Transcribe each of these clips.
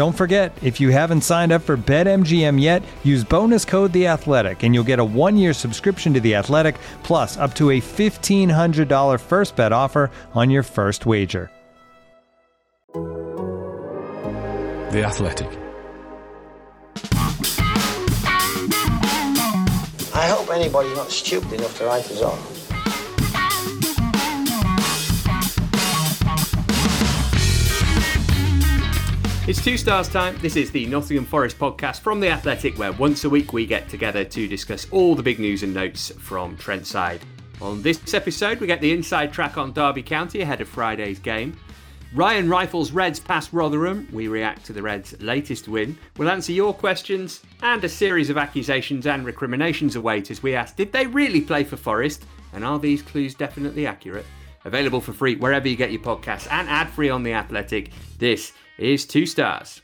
Don't forget, if you haven't signed up for BetMGM yet, use bonus code The Athletic, and you'll get a one-year subscription to The Athletic, plus up to a fifteen hundred dollar first bet offer on your first wager. The Athletic. I hope anybody's not stupid enough to write us off. It's two stars time. This is the Nottingham Forest podcast from The Athletic, where once a week we get together to discuss all the big news and notes from Trentside. On this episode, we get the inside track on Derby County ahead of Friday's game. Ryan Rifles Reds past Rotherham. We react to the Reds' latest win. We'll answer your questions and a series of accusations and recriminations await as we ask Did they really play for Forest? And are these clues definitely accurate? Available for free wherever you get your podcasts and ad free on The Athletic. This is Two Stars.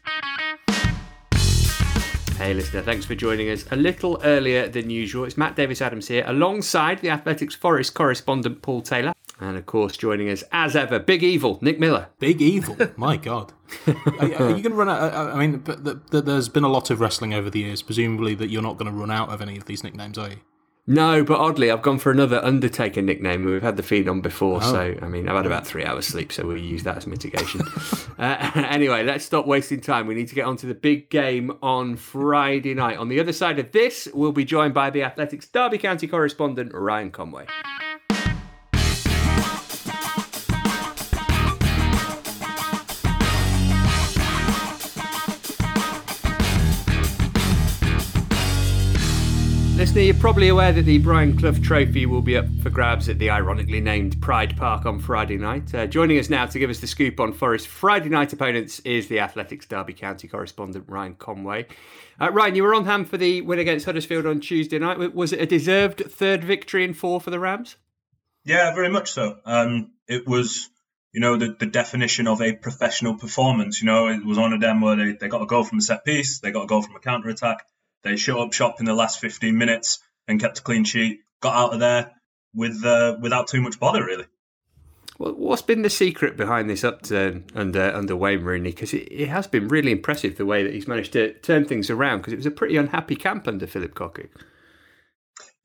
Hey, listener, thanks for joining us a little earlier than usual. It's Matt Davis Adams here, alongside the Athletics Forest correspondent Paul Taylor. And of course, joining us as ever, Big Evil, Nick Miller. Big Evil, my God. Are, are you going to run out? I mean, but the, the, there's been a lot of wrestling over the years. Presumably, that you're not going to run out of any of these nicknames, are you? No, but oddly, I've gone for another Undertaker nickname. We've had the Phenom before, oh. so I mean, I've had about three hours sleep, so we'll use that as mitigation. uh, anyway, let's stop wasting time. We need to get on to the big game on Friday night. On the other side of this, we'll be joined by the Athletics Derby County correspondent Ryan Conway. Listener, you're probably aware that the Brian Clough Trophy will be up for grabs at the ironically named Pride Park on Friday night. Uh, joining us now to give us the scoop on Forest Friday night opponents is the Athletics Derby County correspondent Ryan Conway. Uh, Ryan, you were on hand for the win against Huddersfield on Tuesday night. Was it a deserved third victory in four for the Rams? Yeah, very much so. Um, it was, you know, the, the definition of a professional performance. You know, it was one of them where they, they got a goal from a set piece, they got a goal from a counter attack they shut up shop in the last 15 minutes and kept a clean sheet, got out of there with uh, without too much bother, really. Well, what's been the secret behind this upturn under under Wayne Rooney? Because it, it, has been really impressive the way that he's managed to turn things around. Because it was a pretty unhappy camp under Philip Cocu.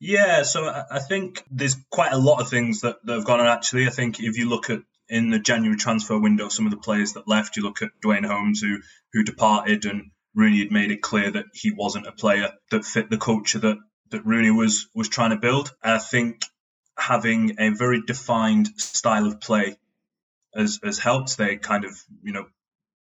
Yeah, so I think there's quite a lot of things that, that have gone on. Actually, I think if you look at in the January transfer window, some of the players that left, you look at Duane Holmes who who departed, and Rooney had made it clear that he wasn't a player that fit the culture that that Rooney was was trying to build. I think having a very defined style of play has has helped. They kind of you know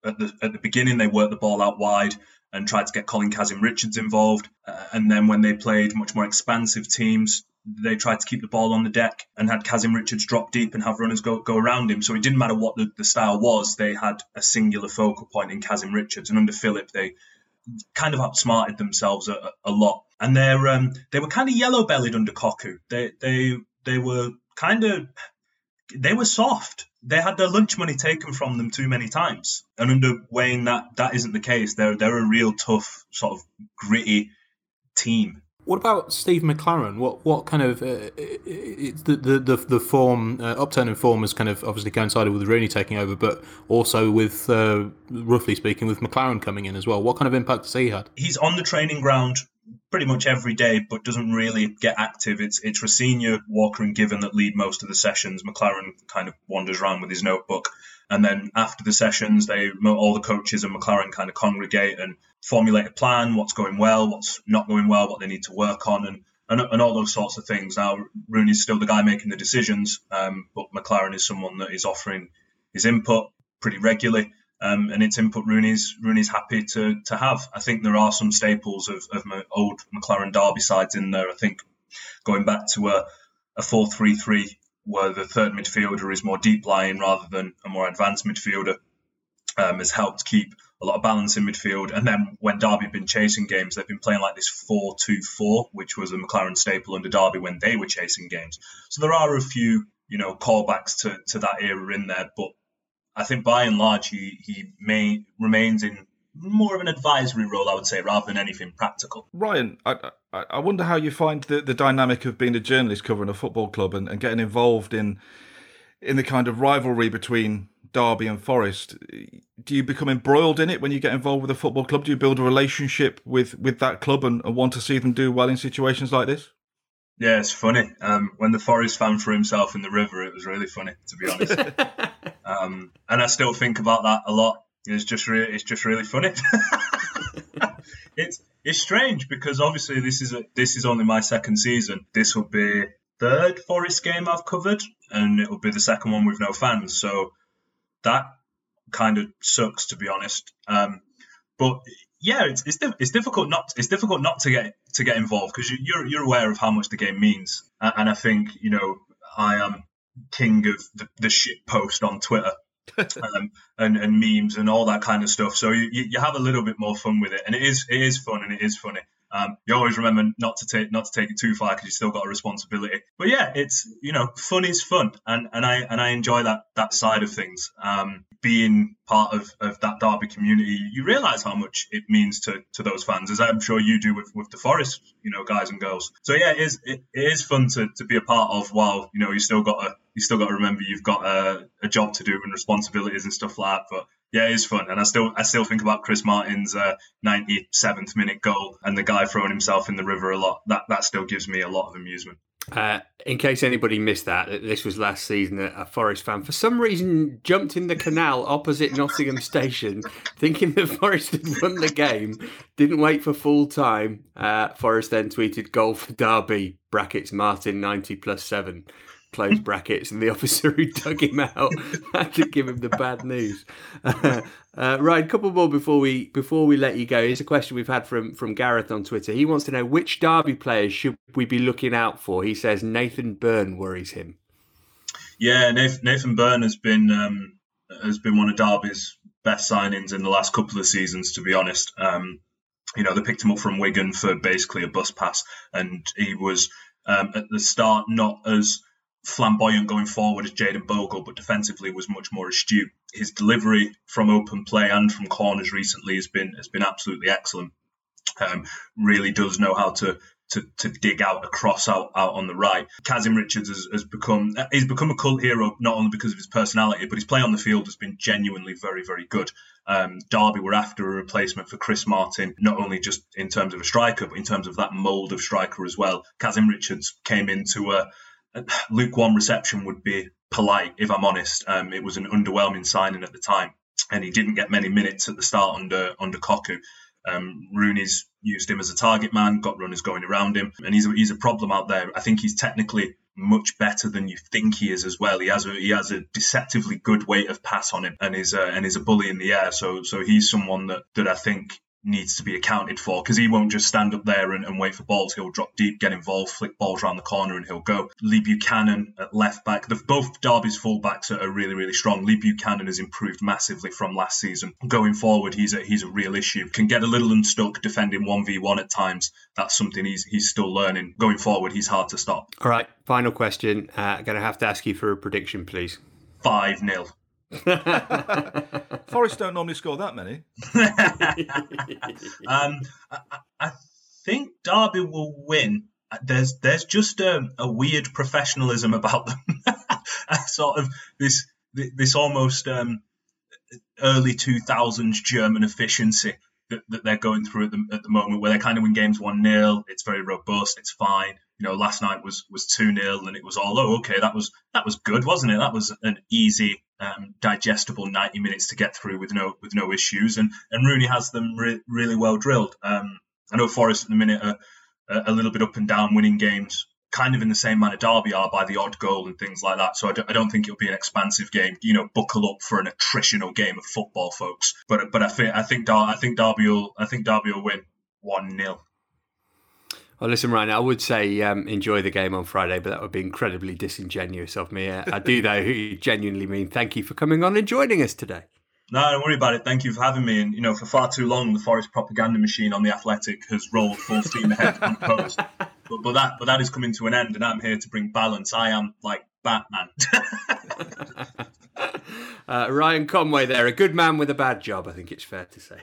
at the at the beginning they worked the ball out wide and tried to get Colin Kazim Richards involved, uh, and then when they played much more expansive teams, they tried to keep the ball on the deck and had Kazim Richards drop deep and have runners go, go around him. So it didn't matter what the, the style was, they had a singular focal point in Kazim Richards. And under Philip, they kind of outsmarted themselves a, a lot. And they're um, they were kind of yellow bellied under Cocu. They they they were kind of they were soft. They had their lunch money taken from them too many times. And under Wayne, that that isn't the case. They're they're a real tough, sort of gritty team. What about Steve McClaren? What what kind of uh, the, the the the form uh, upturn in form has kind of obviously coincided with Rooney taking over, but also with uh, roughly speaking with McClaren coming in as well. What kind of impact has he had? He's on the training ground pretty much every day, but doesn't really get active. It's it's Rosenior, Walker, and Given that lead most of the sessions. McClaren kind of wanders around with his notebook, and then after the sessions, they all the coaches and McClaren kind of congregate and formulate a plan. What's going well, what's not going well, what they need to work on, and and, and all those sorts of things. Now Rooney's still the guy making the decisions, um, but McClaren is someone that is offering his input pretty regularly. Um, and it's input Rooney's Rooney's happy to to have. I think there are some staples of, of old McClaren Derby sides in there. I think going back to a a four three three where the third midfielder is more deep lying rather than a more advanced midfielder um, has helped keep a lot of balance in midfield. And then when Derby have been chasing games, they've been playing like this 4 2 4, which was a McClaren staple under Derby when they were chasing games. So there are a few, you know, callbacks to, to that era in there. But I think by and large, he, he may remains in more of an advisory role, I would say, rather than anything practical. Ryan, I, I, I wonder how you find the, the dynamic of being a journalist covering a football club and, and getting involved in in the kind of rivalry between Derby and Forest. Do you become embroiled in it when you get involved with a football club? Do you build a relationship with, with that club and, and want to see them do well in situations like this? Yeah, it's funny. Um, when the Forest fan threw himself in the river, it was really funny, to be honest. um, and I still think about that a lot. It's just re- it's just really funny. it's it's strange because obviously this is a, this is only my second season. This will be third Forest game I've covered, and it will be the second one with no fans. So that kind of sucks, to be honest. Um, but yeah, it's it's, it's difficult not it's difficult not to get to get involved because you, you're you're aware of how much the game means, and I think you know I am king of the, the shit post on Twitter. um, and, and memes and all that kind of stuff. So you, you have a little bit more fun with it, and it is it is fun and it is funny. Um, you always remember not to take not to take it too far because you still got a responsibility. But yeah, it's you know fun is fun, and and I and I enjoy that that side of things. Um, being part of, of that Derby community, you realise how much it means to, to those fans, as I'm sure you do with, with the Forest, you know, guys and girls. So yeah, it is it, it is fun to, to be a part of. While you know you still got to you still got to remember you've got a, a job to do and responsibilities and stuff like that. But yeah, it is fun, and I still I still think about Chris Martin's uh, 97th minute goal and the guy throwing himself in the river a lot. That that still gives me a lot of amusement. Uh, in case anybody missed that, this was last season. A Forest fan, for some reason, jumped in the canal opposite Nottingham Station, thinking that Forest had won the game. Didn't wait for full time. Uh, Forest then tweeted "Goal for Derby." Brackets Martin ninety plus seven close brackets, and the officer who dug him out had to give him the bad news. Uh, right, a couple more before we before we let you go. Here's a question we've had from from Gareth on Twitter. He wants to know which Derby players should we be looking out for. He says Nathan Byrne worries him. Yeah, Nathan, Nathan Byrne has been um, has been one of Derby's best signings in the last couple of seasons. To be honest, um, you know they picked him up from Wigan for basically a bus pass, and he was um, at the start not as flamboyant going forward as Jayden Bogle, but defensively was much more astute. His delivery from open play and from corners recently has been has been absolutely excellent. Um, really does know how to to, to dig out a cross out, out on the right. Kazim Richards has, has become he's become a cult hero not only because of his personality, but his play on the field has been genuinely very very good. Um, Derby were after a replacement for Chris Martin, not only just in terms of a striker, but in terms of that mould of striker as well. Kazim Richards came into a lukewarm reception would be polite, if I'm honest. Um, it was an underwhelming signing at the time, and he didn't get many minutes at the start under under Cocu. Um, Rooney's used him as a target man, got runners going around him, and he's a, he's a problem out there. I think he's technically much better than you think he is as well. He has a he has a deceptively good weight of pass on him, and is a, and is a bully in the air. So so he's someone that that I think needs to be accounted for because he won't just stand up there and, and, wait for balls. He'll drop deep, get involved, flick balls around the corner, and he'll go. Lee Buchanan at left back. The, both Derby's fullbacks are, are really, really strong. Lee Buchanan has improved massively from last season. Going forward, he's a, he's a real issue. Can get a little unstuck defending 1v1 at times. That's something he's, he's still learning. Going forward, he's hard to stop. All right, final question. Uh, going to have to ask you for a prediction, please. 5 0. Forest don't normally score that many. um, I, I, think Derby will win. There's there's just a, a weird professionalism about them, sort of this this almost um, early 2000s German efficiency that, that they're going through at the, at the moment, where they kind of win games one 0 It's very robust. It's fine. You know, last night was was two 0 and it was all oh okay that was that was good, wasn't it? That was an easy, um, digestible ninety minutes to get through with no with no issues. And and Rooney has them re- really well drilled. Um, I know Forest at the minute are a little bit up and down, winning games kind of in the same manner Derby are by the odd goal and things like that. So I don't, I don't think it'll be an expansive game. You know, buckle up for an attritional game of football, folks. But but I think I think I think Derby will I think Derby will win one 0 well, listen, Ryan, I would say um, enjoy the game on Friday, but that would be incredibly disingenuous of me. I do, though, genuinely mean thank you for coming on and joining us today. No, don't worry about it. Thank you for having me. And, you know, for far too long, the Forest propaganda machine on the Athletic has rolled full steam ahead unopposed. But, but, that, but that is coming to an end, and I'm here to bring balance. I am like Batman. uh, Ryan Conway there, a good man with a bad job, I think it's fair to say.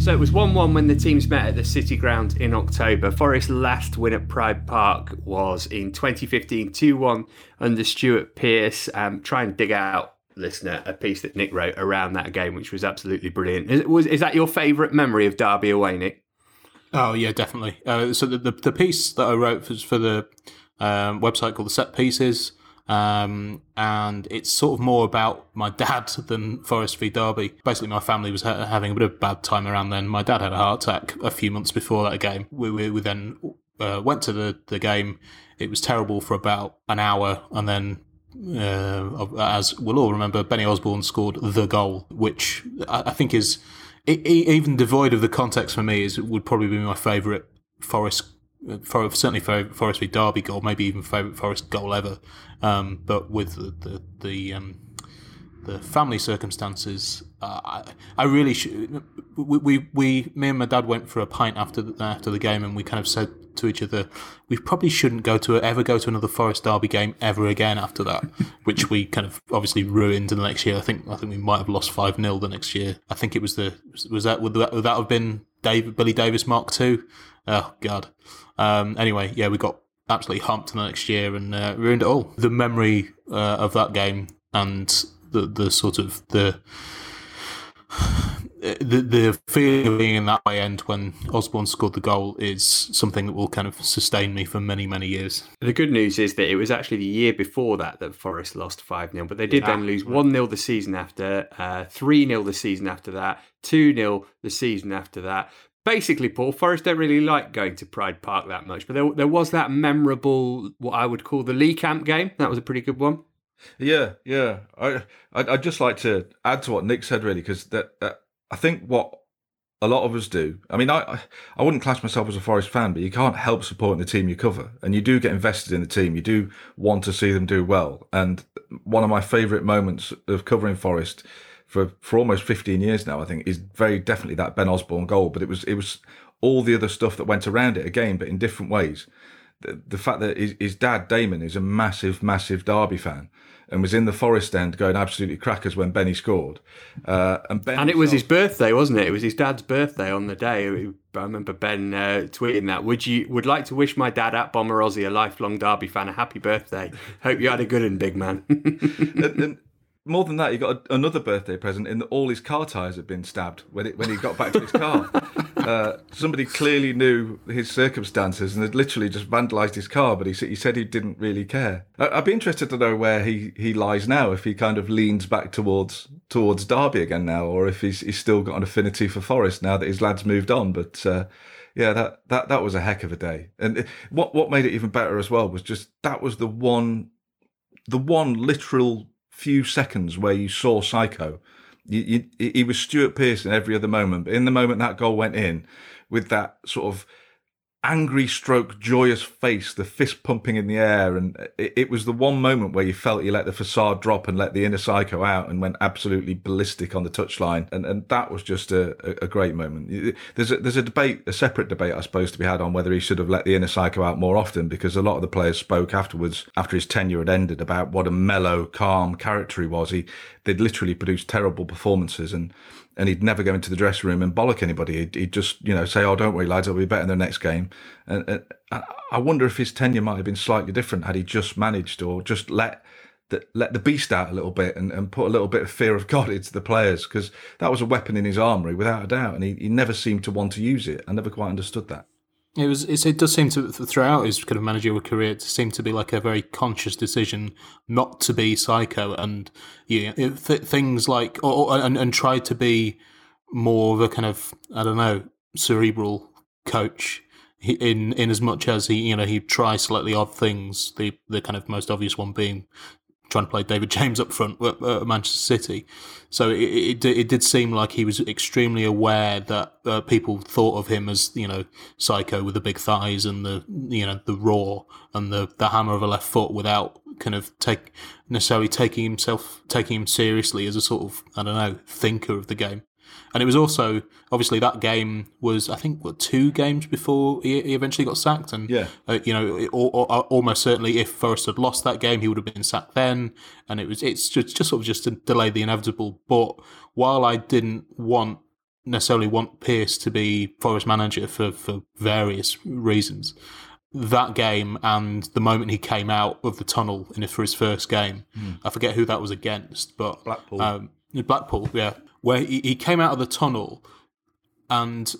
So it was 1 1 when the teams met at the City Ground in October. Forest's last win at Pride Park was in 2015 2 1 under Stuart Pearce. Um, try and dig out, listener, a piece that Nick wrote around that game, which was absolutely brilliant. Is, was, is that your favourite memory of Derby away, Nick? Oh, yeah, definitely. Uh, so the, the, the, piece that I wrote was for the um, website called The Set Pieces. Um, and it's sort of more about my dad than Forest v Derby. Basically, my family was ha- having a bit of a bad time around then. My dad had a heart attack a few months before that game. We, we, we then uh, went to the, the game. It was terrible for about an hour, and then uh, as we'll all remember, Benny Osborn scored the goal, which I, think is even devoid of the context for me is would probably be my favourite Forest for certainly for Forest v Derby goal, maybe even favourite Forest goal ever. Um, but with the the, the um, the family circumstances, uh, I, I really should. We, we, we, me and my dad went for a pint after the, after the game, and we kind of said to each other, we probably shouldn't go to ever go to another Forest Derby game ever again after that, which we kind of obviously ruined in the next year. I think I think we might have lost five 0 the next year. I think it was the was that would that, would that have been David Billy Davies Mark Two? Oh God. Um, anyway, yeah, we got absolutely humped the next year and uh, ruined it all. The memory uh, of that game and the the sort of the the the feeling of being in that way end when Osborn scored the goal is something that will kind of sustain me for many many years. The good news is that it was actually the year before that that Forest lost five 0 but they did yeah. then lose one 0 the season after, uh, three uh, 0 the season after that, two 0 the season after that basically, Paul Forest don't really like going to Pride Park that much, but there, there was that memorable, what I would call the Lee Camp game. That was a pretty good one. Yeah, yeah. I I'd just like to add to what Nick said, really, because that, that I think what a lot of us do. I mean, I I wouldn't class myself as a Forest fan, but you can't help supporting the team you cover, and you do get invested in the team. You do want to see them do well. And one of my favourite moments of covering Forest for for almost 15 years now, I think, is very definitely that Ben Osborn goal. But it was it was all the other stuff that went around it again, but in different ways. The, the fact that his, his dad Damon is a massive, massive Derby fan and was in the Forest end going absolutely crackers when Benny scored. Uh, and ben and it was his birthday, wasn't it? It was his dad's birthday on the day. I remember Ben uh, tweeting that. Would you would like to wish my dad at Bomber Aussie, a lifelong Derby fan, a happy birthday? Hope you had a good one, big man. and, and, more than that, he got a, another birthday present in that all his car tires had been stabbed when it, when he got back to his car. uh, somebody clearly knew his circumstances and had literally just vandalised his car, but he, he said he didn't really care. I, would be interested to know where he, he lies now, if he kind of leans back towards towards Derby again now, or if he's, he's still got an affinity for Forest now that his lad's moved on. But uh, yeah, that, that that was a heck of a day. And what what made it even better as well was just that was the one the one literal few seconds where you saw Psycho. You, you, he was Stuart Pearson every other moment, but in the moment that goal went in, with that sort of angry stroke joyous face the fist pumping in the air and it, it, was the one moment where you felt you let the facade drop and let the inner psycho out and went absolutely ballistic on the touchline and and that was just a, a, great moment. There's a there's a debate a separate debate i suppose to be had on whether he should have let the inner psycho out more often because a lot of the players spoke afterwards after his tenure had ended about what a mellow calm character he was. He they'd literally produced terrible performances and and he'd never go into the dressing room and bollock anybody. He'd, he'd just, you know, say, "Oh, don't worry, lads, I'll be better in the next game." And, and, I wonder if his tenure might have been slightly different had he just managed or just let the, let the beast out a little bit and, and put a little bit of fear of God into the players because that was a weapon in his armory without a doubt, and he, he never seemed to want to use it. I never quite understood that. It was. it does seem to throughout his kind of managerial career to seem to be like a very conscious decision not to be psycho and you know, th- things like or, or and, and try to be more of a kind of I don't know cerebral coach in in as much as he you know he tries slightly odd things. The the kind of most obvious one being trying to play David James up front at, Manchester City. So it, it, it did seem like he was extremely aware that uh, people thought of him as you know psycho with the big thighs and the you know the raw and the the hammer of a left foot without kind of take necessarily taking himself taking him seriously as a sort of I don't know thinker of the game. And it was also obviously that game was I think what two games before he, he eventually got sacked, and yeah, uh, you know or, or, or almost certainly if Forest had lost that game, he would have been sacked then. And it was it's just just sort of just to delay the inevitable. But while I didn't want necessarily want Pearce to be Forest manager for for various reasons. That game and the moment he came out of the tunnel in for his first game, mm. I forget who that was against, but Blackpool. Um, Blackpool, yeah where he, he came out of the tunnel, and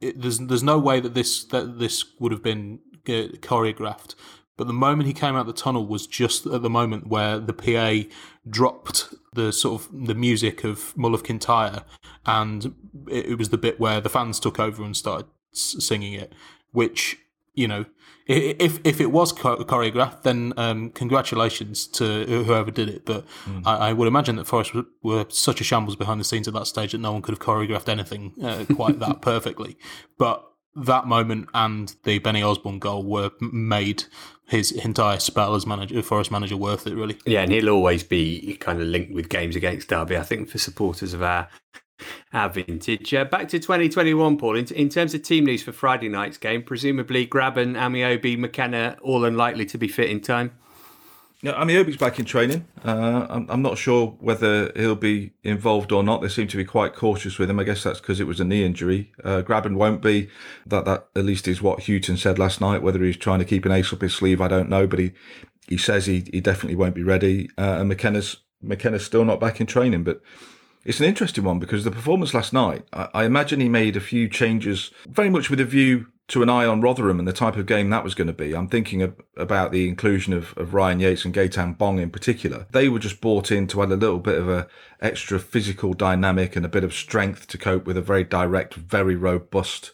it, there's there's no way that this that this would have been choreographed. But the moment he came out the tunnel was just at the moment where the PA dropped the sort of the music of Mull of Kintyre, and it, it was the bit where the fans took over and started singing it, which you know if if it was choreographed, then um, congratulations to whoever did it. But mm. I, I, would imagine that Forest were, such a shambles behind the scenes at that stage that no one could have choreographed anything uh, quite that perfectly. But that moment and the Benny Osborn goal were made his entire spell as manager, Forest manager, worth it. Really. Yeah, and he'll always be kind of linked with games against Derby. I think for supporters of our our vintage. Uh, back to 2021, Paul. In, in, terms of team news for Friday night's game, presumably Grabban, Ameobi, McKenna, all unlikely to be fit in time. Yeah, Ameobi's back in training. Uh, I'm, I'm, not sure whether he'll be involved or not. They seem to be quite cautious with him. I guess that's because it was a knee injury. Uh, Grabban won't be. That that at least is what Hughton said last night. Whether he's trying to keep an ace up his sleeve, I don't know. But he he says he, he definitely won't be ready. Uh, and McKenna's McKenna's still not back in training, but it's an interesting one because the performance last night, I, I imagine he made a few changes very much with a view to an eye on Rotherham and the type of game that was going to be. I'm thinking of, about the inclusion of, of Ryan Yates and Gaëtan Bong in particular. They were just brought in to add a little bit of a extra physical dynamic and a bit of strength to cope with a very direct, very robust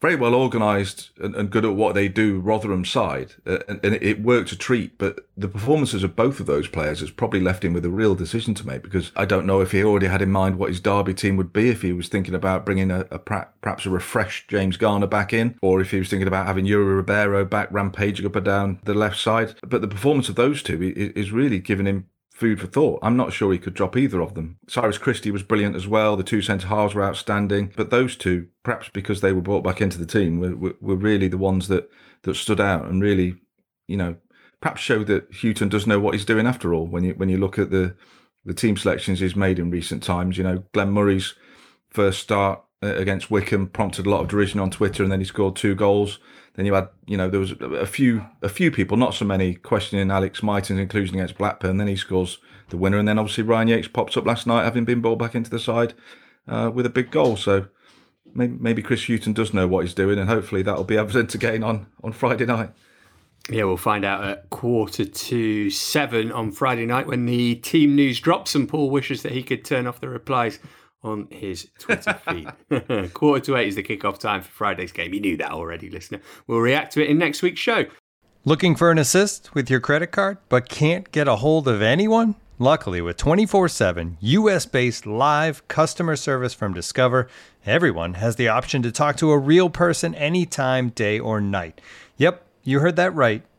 very well organised and, and, good at what they do, Rotherham side, uh, and, and, it worked a treat. But the performances of both of those players has probably left him with a real decision to make because I don't know if he already had in mind what his Derby team would be, if he was thinking about bringing a, a perhaps a refreshed James Garner back in, or if he was thinking about having Yuri Ribeiro back rampaging up and down the left side. But the performance of those two is really giving him food for thought. I'm not sure he could drop either of them. Cyrus Christie was brilliant as well. The two centre halves were outstanding. But those two, perhaps because they were brought back into the team, were, were, were really the ones that, that stood out and really, you know, perhaps show that Hughton does know what he's doing after all. When you when you look at the the team selections he's made in recent times, you know, Glenn Murray's first start against Wycombe prompted a lot of derision on Twitter, and then he scored two goals. Then you had, you know, there was a few a few people, not so many, questioning Alex Mighten's inclusion against Blackburn. Then he scores the winner, and then obviously Ryan Yates pops up last night, having been brought back into the side uh, with a big goal. So maybe, maybe Chris Hughton does know what he's doing, and hopefully that'll be evident again on on Friday night. Yeah, we'll find out at quarter to seven on Friday night when the team news drops, and Paul wishes that he could turn off the replies on his Twitter feed. Quarter to eight is the kickoff time for Friday's game. You knew that already, listener. We'll react to it in next week's show. Looking for an assist with your credit card, but can't get a hold of anyone? Luckily, with 24 7 US based live customer service from Discover, everyone has the option to talk to a real person anytime, day or night. Yep, you heard that right.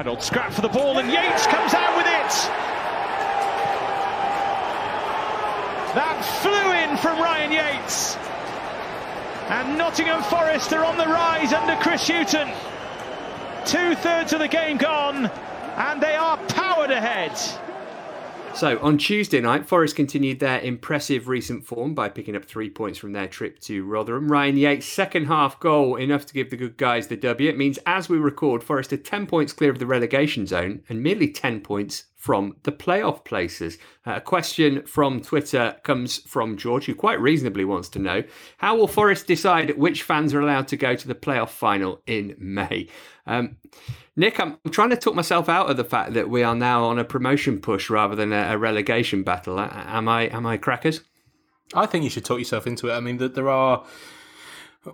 So Reinhold scrap for the ball and Yates comes out with it. That flew in from Ryan Yates. And Nottingham Forest are on the rise under Chris Hughton. Two thirds of the game gone, and they are powered ahead. So on Tuesday night, Forest continued their impressive recent form by picking up three points from their trip to Rotherham. Ryan Yates' second half goal, enough to give the good guys the W. It means as we record, Forest are 10 points clear of the relegation zone and merely 10 points from the playoff places. Uh, a question from Twitter comes from George, who quite reasonably wants to know how will Forest decide which fans are allowed to go to the playoff final in May? Um, Nick, I'm trying to talk myself out of the fact that we are now on a promotion push rather than a, relegation battle. Am I? Am I crackers? I think you should talk yourself into it. I mean, that there are,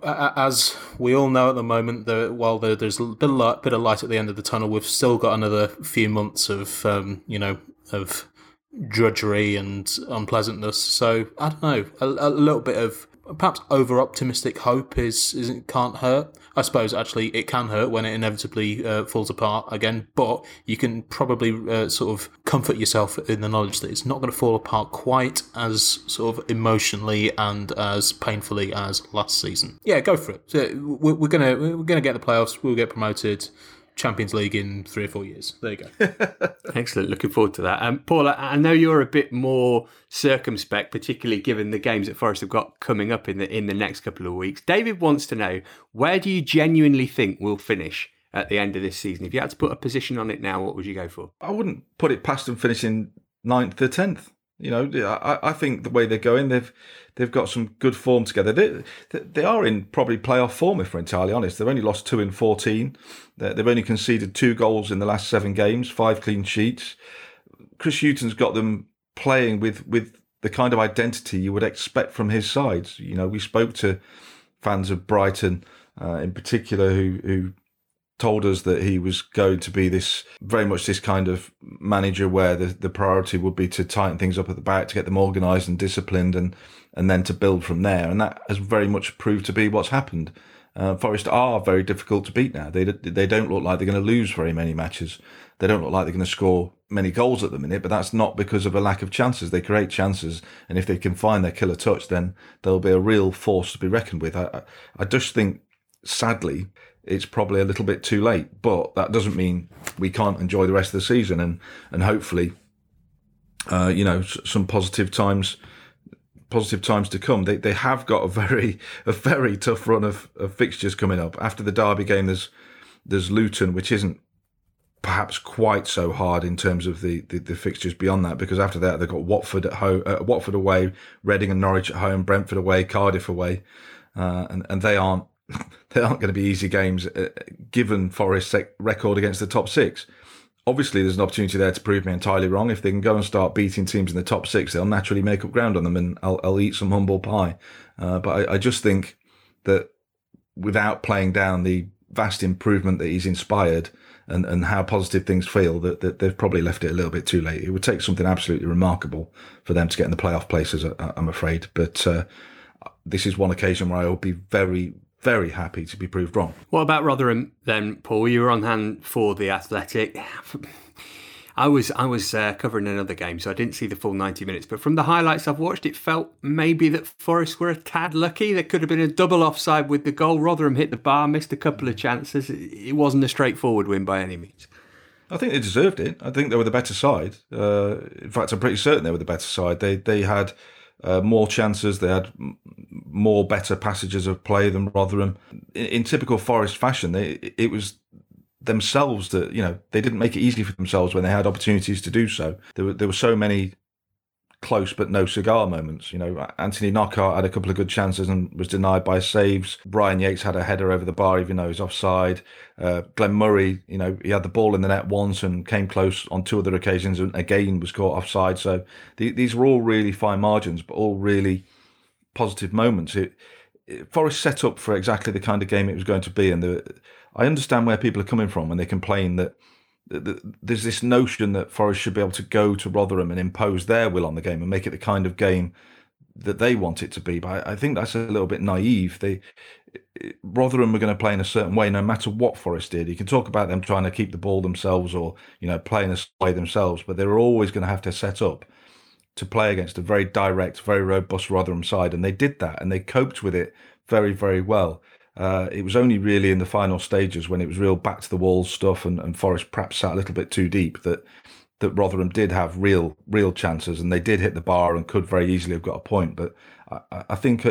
as we all know at the moment, that while there's a bit of, light, bit of light at the end of the tunnel, we've still got another few months of, um, you know, of drudgery and unpleasantness. So I don't know, a, a little bit of perhaps over optimistic hope is, is can't hurt. I suppose actually it can hurt when it inevitably uh, falls apart again, but you can probably uh, sort of comfort yourself in the knowledge that it's not going to fall apart quite as sort of emotionally and as painfully as last season. Yeah, go for it. So we're, we're gonna we're gonna get the playoffs. We'll get promoted. Champions League in three or four years. There you go. Excellent. Looking forward to that. Um, Paul, I know you're a bit more circumspect, particularly given the games that Forest have got coming up in the in the next couple of weeks. David wants to know where do you genuinely think we'll finish at the end of this season? If you had to put a position on it now, what would you go for? I wouldn't put it past them finishing ninth or tenth. You know, I, I think the way they're going, they've they've got some good form together. They, they are in probably playoff form, if we're entirely honest. They've only lost two in 14. They've only conceded two goals in the last seven games, five clean sheets. Chris Hughton's got them playing with, with the kind of identity you would expect from his sides. You know, we spoke to fans of Brighton uh, in particular who, who told us that he was going to be this very much this kind of manager where the, the priority would be to tighten things up at the back to get them organised and disciplined and and then to build from there. And that has very much proved to be what's happened. Uh, Forest are very difficult to beat now. They they don't look like they're going to lose very many matches. They don't look like they're going to score many goals at the minute, but that's not because of a lack of chances. They create chances, and if they can find their killer touch, then they'll be a real force to be reckoned with. I, I just think, sadly, it's probably a little bit too late, but that doesn't mean we can't enjoy the rest of the season and and hopefully, uh, you know, some positive times positive times to come. They they have got a very a very tough run of, of fixtures coming up. After the Derby game, there's there's Luton, which isn't perhaps quite so hard in terms of the, the, the fixtures beyond that, because after that they've got Watford at home, uh, Watford away, Reading and Norwich at home, Brentford away, Cardiff away, uh, and and they aren't they aren't going to be easy games uh, given Forest's record against the top six obviously there's an opportunity there to prove me entirely wrong. If they can go and start beating teams in the top six, they'll naturally make up ground on them, and I'll, I'll eat some humble pie. Uh, but I, I, just think that without playing down the vast improvement that he's inspired and, and how positive things feel, that, that they've probably left it a little bit too late. It would take something absolutely remarkable for them to get in the playoff places, I'm afraid. But uh, this is one occasion where I will be very, very happy to be proved wrong. What about Rotherham then, Paul? You were on hand for the Athletic. I was I was uh, covering another game, so I didn't see the full 90 minutes. But from the highlights I've watched, it felt maybe that Forest were a tad lucky. There could have been a double offside with the goal. Rotherham hit the bar, missed a couple of chances. It wasn't a straightforward win by any means. I think they deserved it. I think they were the better side. Uh, in fact, I'm pretty certain they were the better side. They they had uh, more chances. They had more better passages of play than Rotherham. In, in typical Forest fashion, they, it was themselves that you know they didn't make it easy for themselves when they had opportunities to do so. There were there were so many close but no cigar moments. You know, Anthony Knockaert had a couple of good chances and was denied by saves. Ryan Yates had a header over the bar, even though he's offside. Uh, Glenn Murray, you know, he had the ball in the net once and came close on two other occasions and again was caught offside. So the, these were all really fine margins, but all really positive moments. It, it, Forest set up for exactly the kind of game it was going to be. And the, I understand where people are coming from when they complain that there's this notion that Forest should be able to go to Rotherham and impose their will on the game and make it the kind of game that they want it to be. But I think that's a little bit naive. They Rotherham are going to play in a certain way, no matter what Forest did. You can talk about them trying to keep the ball themselves or you know playing a way themselves, but they're always going to have to set up to play against a very direct, very robust Rotherham side, and they did that and they coped with it very, very well. Uh, it was only really in the final stages when it was real back to the walls stuff and, and Forest perhaps sat a little bit too deep that that Rotherham did have real real chances and they did hit the bar and could very easily have got a point. But I, I think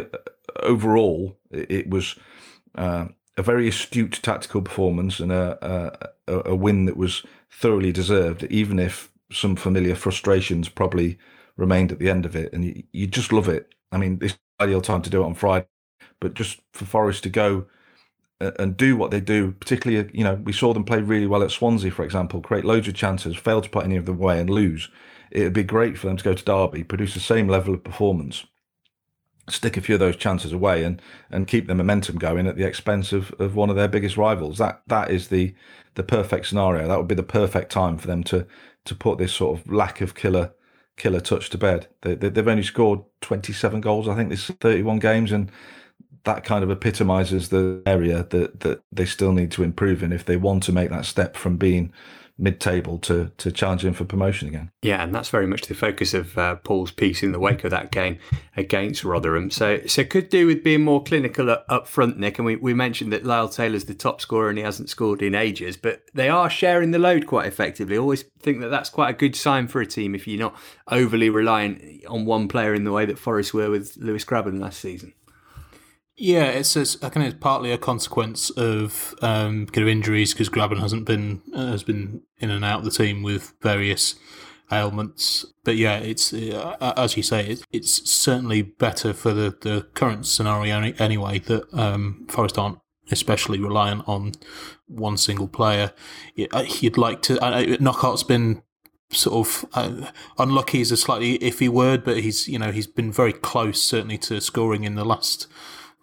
overall it, it was uh, a very astute tactical performance and a, a, a win that was thoroughly deserved, even if some familiar frustrations probably remained at the end of it. And you, you just love it. I mean, this ideal time to do it on Friday but just for Forest to go uh, and do what they do, particularly, uh, you know, we saw them play really well at Swansea, for example, create loads of chances, fail to put any of them away and lose. It would be great for them to go to Derby, produce the same level of performance, stick a few of those chances away, and and keep the momentum going at the expense of, of one of their biggest rivals. That that is the the perfect scenario. That would be the perfect time for them to to put this sort of lack of killer killer touch to bed. They, they, they've only scored 27 goals, I think, this 31 games, and that kind of epitomizes the area that that they still need to improve in if they want to make that step from being mid-table to to challenging for promotion again. Yeah, and that's very much the focus of uh, Paul's piece in the wake of that game against Rotherham. So, so could do with being more clinical up, front, Nick. And we, we mentioned that Lyle Taylor's the top scorer and he hasn't scored in ages, but they are sharing the load quite effectively. Always think that that's quite a good sign for a team if you're not overly reliant on one player in the way that Forest were with Lewis Grabban last season. Yeah, it's, it's I think it's partly a consequence of um, kind of injuries because Grabban hasn't been uh, has been in and out of the team with various ailments. But yeah, it's uh, as you say, it, it's certainly better for the, the current scenario anyway that um, Forest aren't especially reliant on one single player. Uh, you'd like to. Uh, Knockaert's been sort of uh, unlucky is a slightly iffy word, but he's you know he's been very close certainly to scoring in the last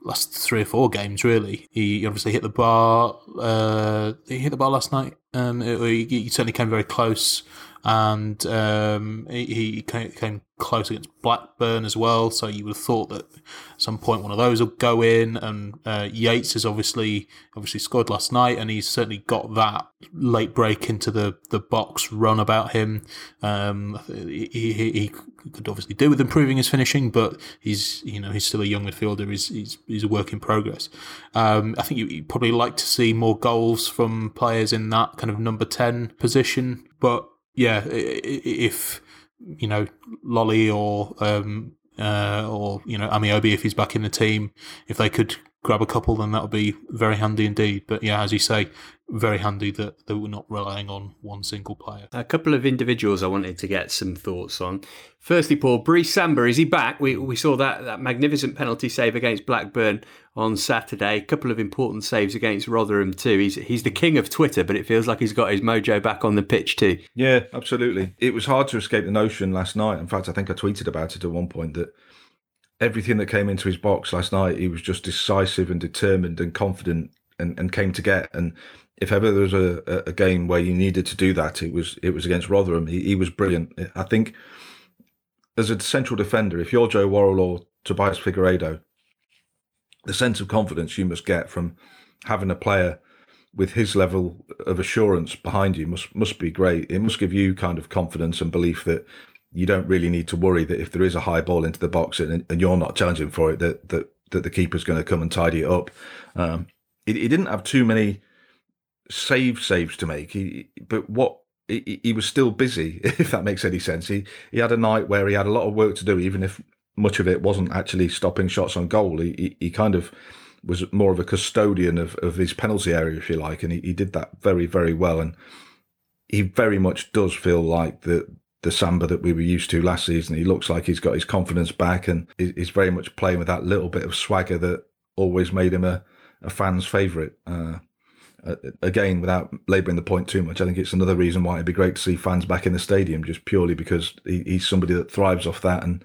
last three or four games. Really, he obviously hit the bar. Uh, he hit the bar last night. Um, he, he certainly came very close and um, he, he, came close against Blackburn as well. So you would have thought that at some point one of those will go in. And uh, Yates has obviously obviously scored last night, and he's certainly got that late break into the, the box run about him. Um, he, he, he could obviously do with improving his finishing, but he's you know he's still a young midfielder. He's he's, he's a work in progress. Um, I think you, would probably like to see more goals from players in that kind of number ten position, but yeah, if you know Lolley or um, uh, or you know Ameobi if he's back in the team, if they could grab a couple, then that would be very handy indeed. But yeah, as you say, very handy that they were not relying on one single player. A couple of individuals I wanted to get some thoughts on. Firstly, Paul, Brice Samba, is he back? We, we saw that, that magnificent penalty save against Blackburn on Saturday. A couple of important saves against Rotherham too. He's he's the king of Twitter, but it feels like he's got his mojo back on the pitch too. Yeah, absolutely. It was hard to escape the notion last night. In fact, I think I tweeted about it at one point that everything that came into his box last night, he was just decisive and determined and confident and, and came to get. And if ever there was a, a game where you needed to do that, it was it was against Rotherham. He, he was brilliant. I think as a central defender, if you're Joe Worrall or Tobias Figueiredo, the sense of confidence you must get from having a player with his level of assurance behind you must must be great. It must give you kind of confidence and belief that you don't really need to worry that if there is a high ball into the box and, and you're not challenging for it, that that, that the keeper's going to come and tidy it up. Um, he, he didn't have too many save saves to make. He, but what he, he, was still busy, if that makes any sense. He he had a night where he had a lot of work to do, even if much of it wasn't actually stopping shots on goal. He he, he kind of was more of a custodian of, of his penalty area, if you like, and he, he did that very very well. And he very much does feel like the the Samba that we were used to last season. He looks like he's got his confidence back and he's very much playing with that little bit of swagger that always made him a, a fan's favourite. Uh, again, without labouring the point too much, I think it's another reason why it'd be great to see fans back in the stadium, just purely because he, he's somebody that thrives off that, and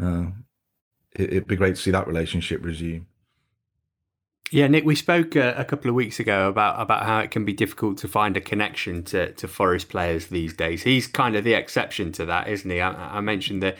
uh, it, would be great to see that relationship resume. Yeah, Nick, we spoke uh, a couple of weeks ago about about how it can be difficult to find a connection to, to Forest players these days. He's kind of the exception to that, isn't he? I, I mentioned the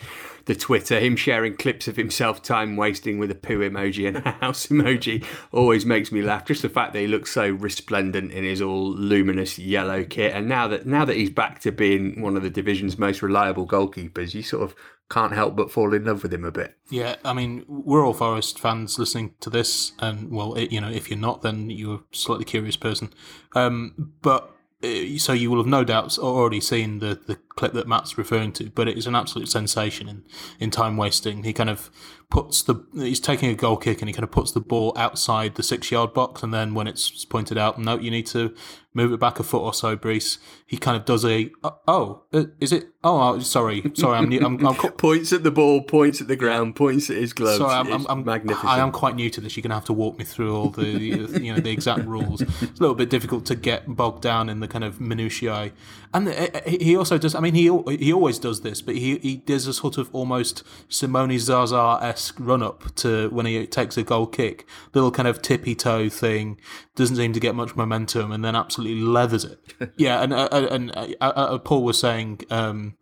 the Twitter, him sharing clips of himself time wasting with a poo emoji and a house emoji always makes me laugh. Just the fact that he looks so resplendent in his all luminous yellow kit, and now that now that he's back to being one of the division's most reliable goalkeepers, you sort of can't help but fall in love with him a bit. Yeah, I mean, we're all Forest fans listening to this, and well, it, you know, if you're not, then you're a slightly curious person. Um, but uh, so you will have no doubts already seen the, the clip that Matt's referring to, but it is an absolute sensation in, in time wasting. He kind of puts the he's taking a goal kick and he kind of puts the ball outside the six yard box, and then when it's pointed out, no, you need to move it back a foot or so, Brice. He kind of does a oh, uh, is it? Oh, sorry, sorry, I'm new. I'm, I'm points at the ball, points at the ground, points at his gloves. Sorry, I'm, I'm, I'm, magnificent. I am quite new to this. You're going to have to walk me through all the you know the exact rules. It's a little bit difficult to get bogged down in the kind of minutiae. And uh, uh, he also does. I mean, he he always does this, but he he does a sort of almost Simone Zaza esque run up to when he takes a goal kick, little kind of tippy toe thing. Doesn't seem to get much momentum, and then absolutely leathers it. yeah, and uh, and uh, uh, Paul was saying. Um,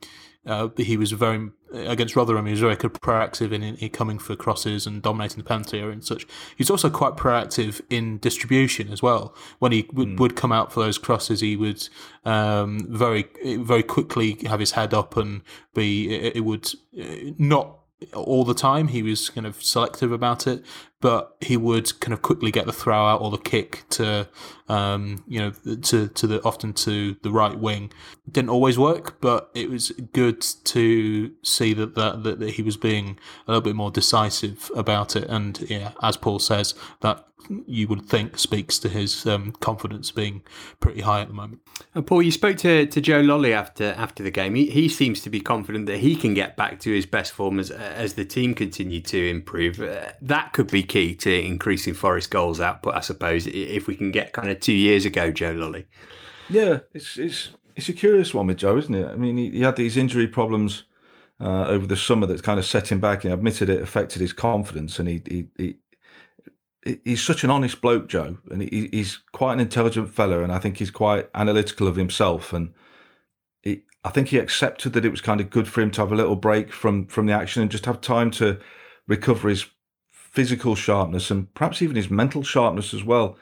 uh, he was very against Rotherham. He was very proactive in, in, coming for crosses and dominating the penalty area and such. He's also quite proactive in distribution as well. When he w- mm. would come out for those crosses, he would um, very very quickly have his head up and be. It, it would uh, not all the time. He was kind of selective about it, but he would kind of quickly get the throw out or the kick to, um, you know, to to the often to the right wing. Didn't always work, but it was good to see that that, that, that he was being a little bit more decisive about it. And yeah, as Paul says, that you would think speaks to his um, confidence being pretty high at the moment. And Paul, you spoke to, to Joe Lolley after after the game. He, he seems to be confident that he can get back to his best form as as the team continue to improve. Uh, that could be key to increasing Forest goals output, I suppose, if we can get kind of two years ago, Joe Lolley. Yeah, it's it's it's a curious one with Joe, isn't it? I mean, he, he had these injury problems. Uh, over the summer, that kind of set him back. He admitted it affected his confidence, and he, he, he he's such an honest bloke, Joe, and he, he's quite an intelligent fella, and I think he's quite analytical of himself, and I think he accepted that it was kind of good for him to have a little break from from the action and just have time to recover his physical sharpness and perhaps even his mental sharpness as well.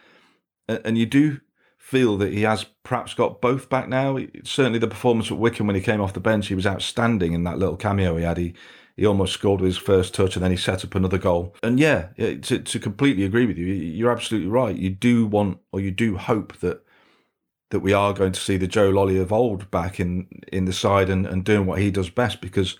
And, you do feel that he has perhaps got both back now. Certainly, the performance at Wycombe when he came off the bench, he was outstanding in that little cameo he had. He he almost scored with his first touch and then he set up another goal. And yeah, to, to completely agree with you, you're absolutely right. You do want or you do hope that that we are going to see the Joe Lolley of old back in in the side and, and doing what he does best because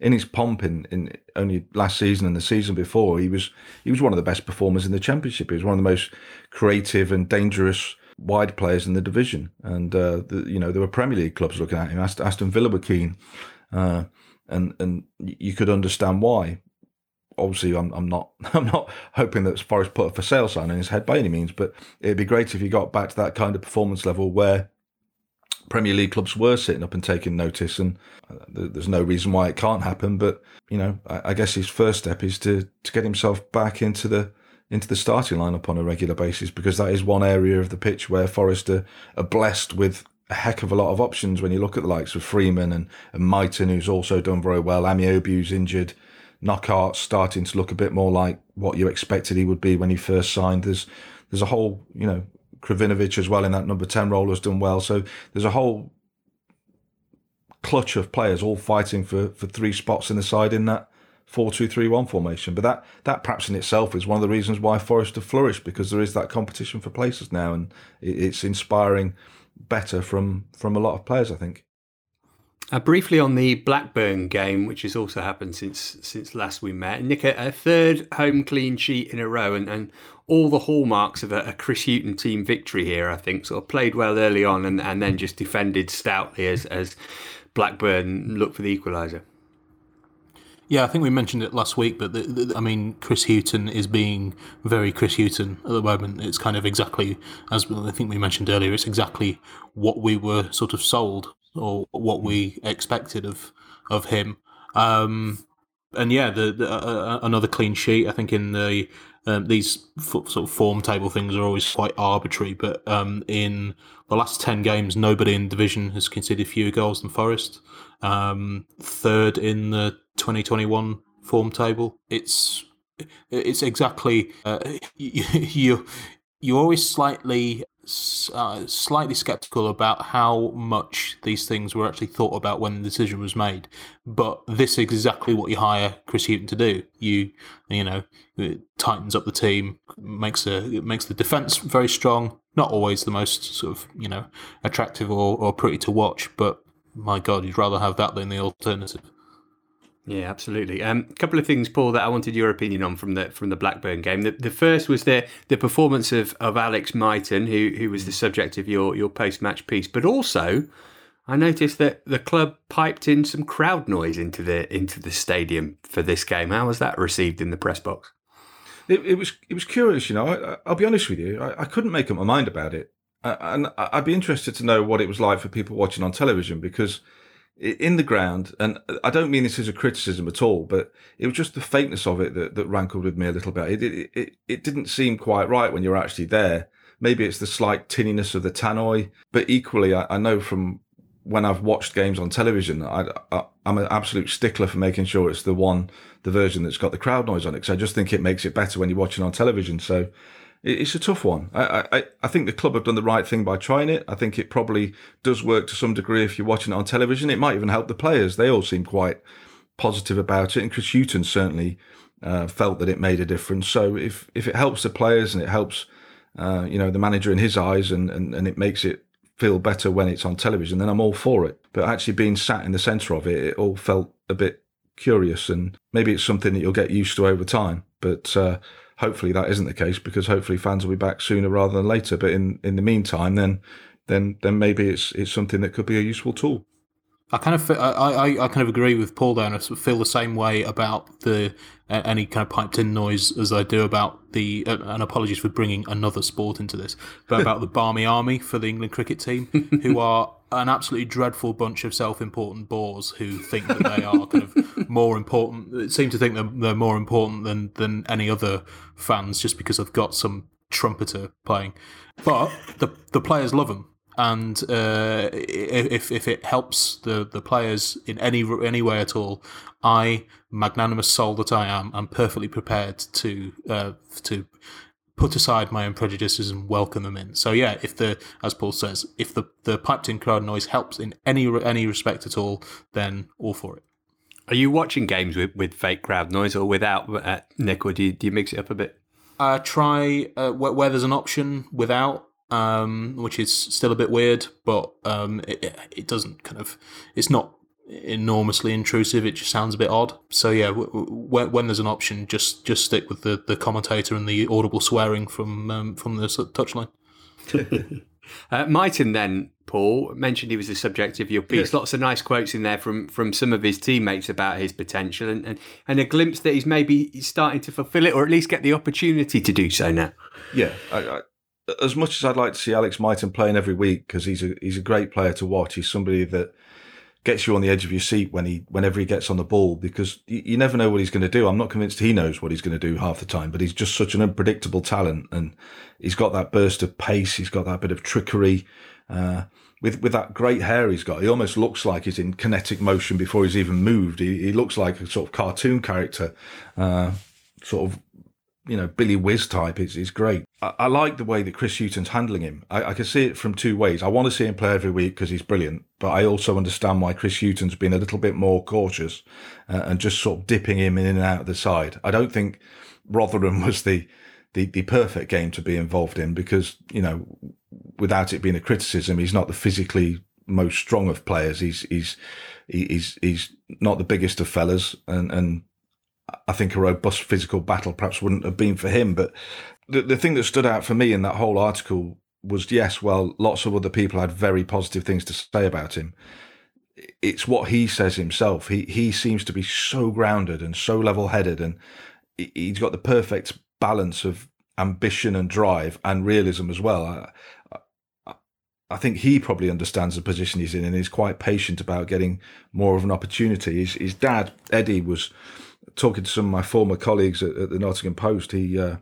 in his pomp in, in only last season and the season before, he was he was one of the best performers in the championship. He was one of the most creative and dangerous wide players in the division. And uh, the, you know there were Premier League clubs looking at him. Aston Villa were keen. Uh, and and you could understand why. Obviously, I'm I'm not I'm not hoping that Forest put a for sale sign in his head by any means, but it'd be great if he got back to that kind of performance level where Premier League clubs were sitting up and taking notice, and uh, there's no reason why it can't happen. But you know, I, guess his first step is to to get himself back into the into the starting lineup on a regular basis because that is one area of the pitch where Forest are, are blessed with a heck of a lot of options when you look at the likes of Freeman and, and Mighten, who's also done very well. Ameobi's injured. Knockaert starting to look a bit more like what you expected he would be when he first signed. There's there's a whole, you know, Krovinovic as well in that number 10 role has done well. So there's a whole clutch of players all fighting for, for three spots in the side in that 4-2-3-1 formation. But that, that perhaps in itself is one of the reasons why Forest have flourished because there is that competition for places now and it's inspiring – better from from a lot of players. I think. Uh, briefly on the Blackburn game, which has also happened since since last we met, Nick, a, a third home clean sheet in a row, and, and all the hallmarks of a, a, Chris Hughton team victory here. I think sort of played well early on, and, and then just defended stoutly as as Blackburn look for the equaliser. Yeah, I think we mentioned it last week, but the, the, I mean, Chris Hughton is being very Chris Hughton at the moment. It's kind of exactly as I think we mentioned earlier. It's exactly what we were sort of sold or what we expected of of him. Um, and yeah, the, the uh, another clean sheet. I think in the um, these sort of form table things are always quite arbitrary, but um, in the last ten games, nobody in division has conceded fewer goals than Forest. Um, third in the 2021 form table. It's it's exactly uh, you you're always slightly uh, slightly skeptical about how much these things were actually thought about when the decision was made. But this is exactly what you hire Chris Hughton to do. You, you know, it tightens up the team, makes a it makes the defense very strong. Not always the most sort of you know attractive or, or pretty to watch, but my God, you'd rather have that than the alternative. Yeah, absolutely. Um, a couple of things, Paul, that I wanted your opinion on from the from the Blackburn game. The, the first was the the performance of, of Alex Mighten, who who was the subject of your your post match piece, but also I noticed that the club piped in some crowd noise into the into the stadium for this game. How was that received in the press box? It, it was it was curious, you know. I, will be honest with you, I, I, couldn't make up my mind about it, and I'd be interested to know what it was like for people watching on television because in the ground, and I don't mean this as a criticism at all, but it was just the faintness of it that, that rankled with me a little bit. It, it, it, it didn't seem quite right when you're actually there. Maybe it's the slight tinniness of the tannoy, but equally, I, I know from when I've watched games on television, I, am an absolute stickler for making sure it's the one, the version that's got the crowd noise on it. Because I just think it makes it better when you're watching on television. So it's a tough one. I, I, I think the club have done the right thing by trying it. I think it probably does work to some degree if you're watching it on television. It might even help the players. They all seem quite positive about it. And Chris Hughton certainly uh, felt that it made a difference. So if, if it helps the players and it helps, uh, you know, the manager in his eyes and, and, and it makes it feel better when it's on television, then I'm all for it. But actually being sat in the centre of it, it all felt a bit curious and maybe it's something that you'll get used to over time. But, uh, hopefully that isn't the case because hopefully fans will be back sooner rather than later. But in, in the meantime, then then then maybe it's it's something that could be a useful tool. I kind of I, I, I kind of agree with Paul there, and I feel the same way about the uh, any kind of piped in noise as I do about the uh, and apologies for bringing another sport into this, but about the Barmy Army for the England cricket team, who are an absolutely dreadful bunch of self-important bores who think that they are kind of more important. Seem to think that they're more important than than any other fans just because they've got some trumpeter playing, but the the players love them and uh, if if it helps the the players in any any way at all, I magnanimous soul that I am, am perfectly prepared to uh, to put aside my own prejudices and welcome them in. So yeah, if the as Paul says, if the the piped in crowd noise helps in any any respect at all, then all for it. Are you watching games with, with fake crowd noise or without, uh, Nick, or do you, do you mix it up a bit? Uh, try uh, where, where, there's an option without um, which is still a bit weird, but um, it, it doesn't kind of, it's not enormously intrusive. It just sounds a bit odd. So yeah, w- w- when there's an option, just just stick with the, the commentator and the audible swearing from um, from the touchline. uh, Mighten then, Paul mentioned he was the subject of your piece. Lots of nice quotes in there from from some of his teammates about his potential and, and, and a glimpse that he's maybe starting to fulfil it or at least get the opportunity to do so now. Yeah, I, as much as I'd like to see Alex Mighten playing every week because he's a he's a great player to watch. He's somebody that gets you on the edge of your seat when he whenever he gets on the ball because you, you never know what he's going to do. I'm not convinced he knows what he's going to do half the time, but he's just such an unpredictable talent and he's got that burst of pace. He's got that bit of trickery. Uh, with with that great hair he's got, he almost looks like he's in kinetic motion before he's even moved. He, he looks like a sort of cartoon character, uh, sort of you know, Billy Whizz type is, is great. I, I, like the way that Chris Hughton's handling him. I, I, can see it from two ways. I want to see him play every week because he's brilliant, but I also understand why Chris Hughton's been a little bit more cautious uh, and just sort of dipping him in and out of the side. I don't think Rotherham was the, the, the perfect game to be involved in because, you know, without it being a criticism, he's not the physically most strong of players. He's, he's, he's, he's not the biggest of fellas and, and I think a robust physical battle perhaps wouldn't have been for him. But the, the thing that stood out for me in that whole article was yes, well, lots of other people had very positive things to say about him. it's what he says himself. He he seems to be so grounded and so level headed, and he's got the perfect balance of ambition and drive and realism as well. I, I, I think he probably understands the position he's in and is quite patient about getting more of an opportunity. His, his dad Eddie was talking to some of my former colleagues at, at the Nottingham Post. He uh,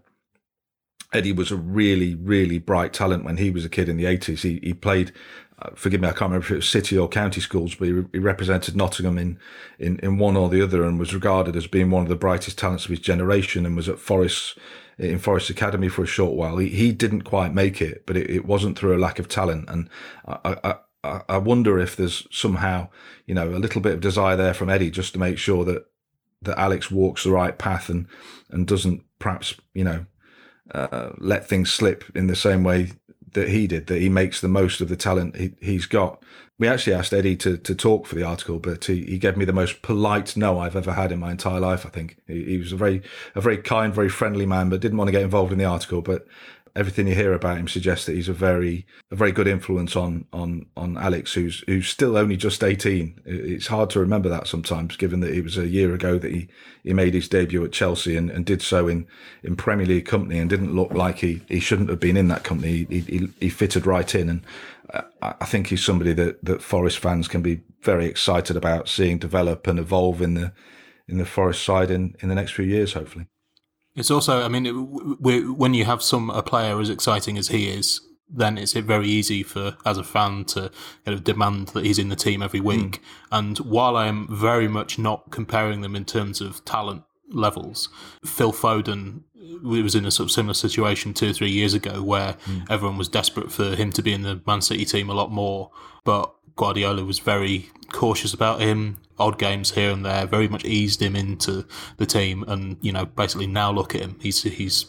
Eddie was a really, really bright talent when he was a kid in the 80s. He, he played uh, forgive me, I can't remember if it was city or county schools, but he, he, represented Nottingham in, in, in one or the other and was regarded as being one of the brightest talents of his generation and was at Forest in Forest Academy for a short while. He, he didn't quite make it, but it, it wasn't through a lack of talent. And I, I, I wonder if there's somehow, you know, a little bit of desire there from Eddie just to make sure that, that Alex walks the right path and, and doesn't perhaps, you know, uh, let things slip in the same way that he did, that he makes the most of the talent he, he's got. We actually asked Eddie to, to talk for the article, but he, he gave me the most polite no I've ever had in my entire life. I think he, he was a very a very kind, very friendly man, but didn't want to get involved in the article. But everything you hear about him suggests that he's a very a very good influence on on on Alex, who's who's still only just eighteen. It's hard to remember that sometimes, given that it was a year ago that he, he made his debut at Chelsea and, and did so in, in Premier League company and didn't look like he, he shouldn't have been in that company. He, he, he fitted right in, and uh, I think he's somebody that that Forest fans can be very excited about seeing develop and evolve in the in the Forest side in, in the next few years, hopefully. It's also, I mean, when you have some a player as exciting as he is, then it's very easy for as a fan to kind of demand that he's in the team every week. Mm. And while I am very much not comparing them in terms of talent levels, Phil Foden was in a sort of similar situation two or three years ago where mm. everyone was desperate for him to be in the Man City team a lot more, but Guardiola was very cautious about him. Odd games here and there, very much eased him into the team, and you know, basically now look at him. He's he's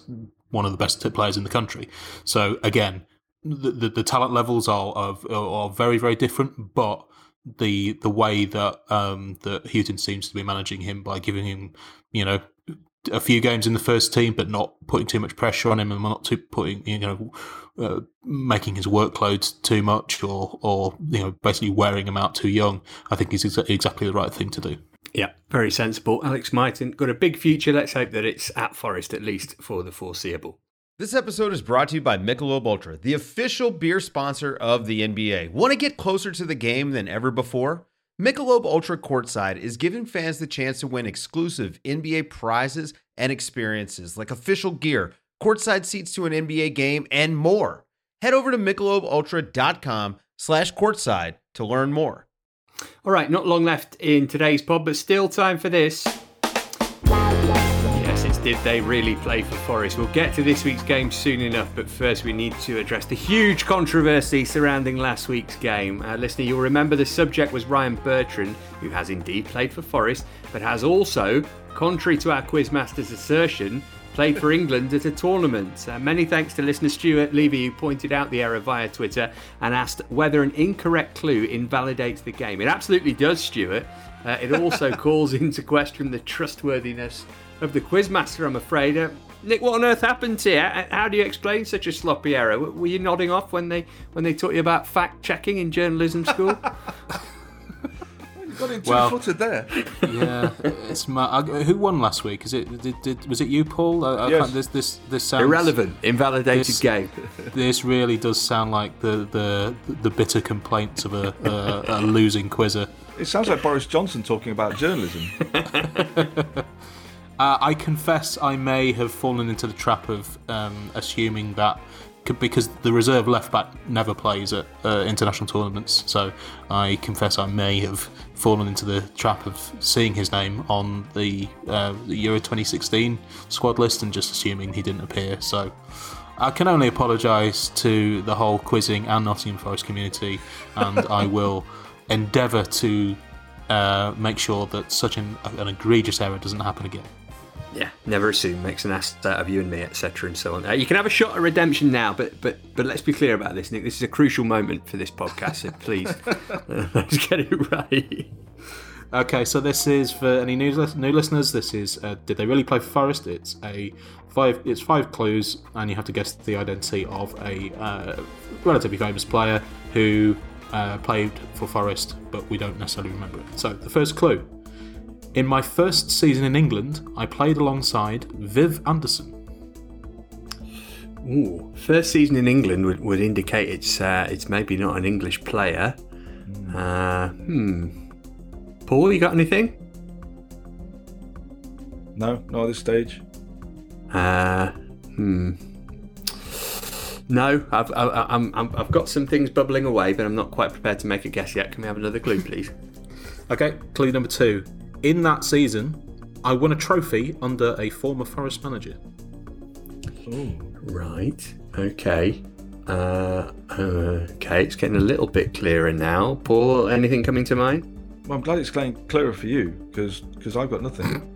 one of the best players in the country. So again, the the, the talent levels are, are are very very different, but the the way that um, that Hughton seems to be managing him by giving him, you know, a few games in the first team, but not putting too much pressure on him and not too putting you know uh, making his workload too much or or you know basically wearing him out too young, I think is exa- exactly the right thing to do. Yeah, very sensible. Alex Mighten got a big future. Let's hope that it's at Forest at least for the foreseeable. This episode is brought to you by Michelob Ultra, the official beer sponsor of the NBA. Want to get closer to the game than ever before? Michelob Ultra Courtside is giving fans the chance to win exclusive NBA prizes and experiences like official gear courtside seats to an NBA game, and more. Head over to michelobultra.com slash courtside to learn more. All right, not long left in today's pod, but still time for this. Yes, it's Did They Really Play for Forest? We'll get to this week's game soon enough, but first we need to address the huge controversy surrounding last week's game. Uh, listener, you'll remember the subject was Ryan Bertrand, who has indeed played for Forest, but has also, contrary to our Quizmaster's assertion, played for England at a tournament. Uh, many thanks to listener Stuart Levy, who pointed out the error via Twitter and asked whether an incorrect clue invalidates the game. It absolutely does, Stuart. Uh, it also calls into question the trustworthiness of the quizmaster, I'm afraid. Uh, Nick, what on earth happened here? How do you explain such a sloppy error? Were you nodding off when they when they taught you about fact checking in journalism school? got in two well, footed there. yeah, it's my, who won last week? Is it did, did, was it you, Paul? I, I yes. this this this sounds irrelevant, invalidated this, game. This really does sound like the the the bitter complaints of a, a, a losing quizzer. It sounds like Boris Johnson talking about journalism. uh, I confess I may have fallen into the trap of um, assuming that because the reserve left back never plays at uh, international tournaments. So I confess I may have fallen into the trap of seeing his name on the, uh, the Euro 2016 squad list and just assuming he didn't appear. So I can only apologise to the whole quizzing and Nottingham Forest community, and I will endeavour to uh, make sure that such an, an egregious error doesn't happen again yeah, never assume makes an ass out of you and me, etc., and so on. Uh, you can have a shot at redemption now, but but but let's be clear about this, Nick. This is a crucial moment for this podcast, so please let's get it right. Okay, so this is for any new new listeners. This is uh, did they really play for Forest? It's a five. It's five clues, and you have to guess the identity of a uh, relatively famous player who uh, played for Forest, but we don't necessarily remember it. So the first clue. In my first season in England, I played alongside Viv Anderson. Ooh, first season in England would, would indicate it's uh, it's maybe not an English player. Uh, hmm. Paul, you got anything? No, not at this stage. Uh, hmm. No, I've, I, I- I'm, I'm, I've got some things bubbling away, but I'm not quite prepared to make a guess yet. Can we have another clue, please? Okay, clue number two. In that season, I won a trophy under a former Forest manager. Right. Okay. Uh, okay, it's getting a little bit clearer now. Paul, anything coming to mind? Well, I'm glad it's getting clearer for you because I've got nothing.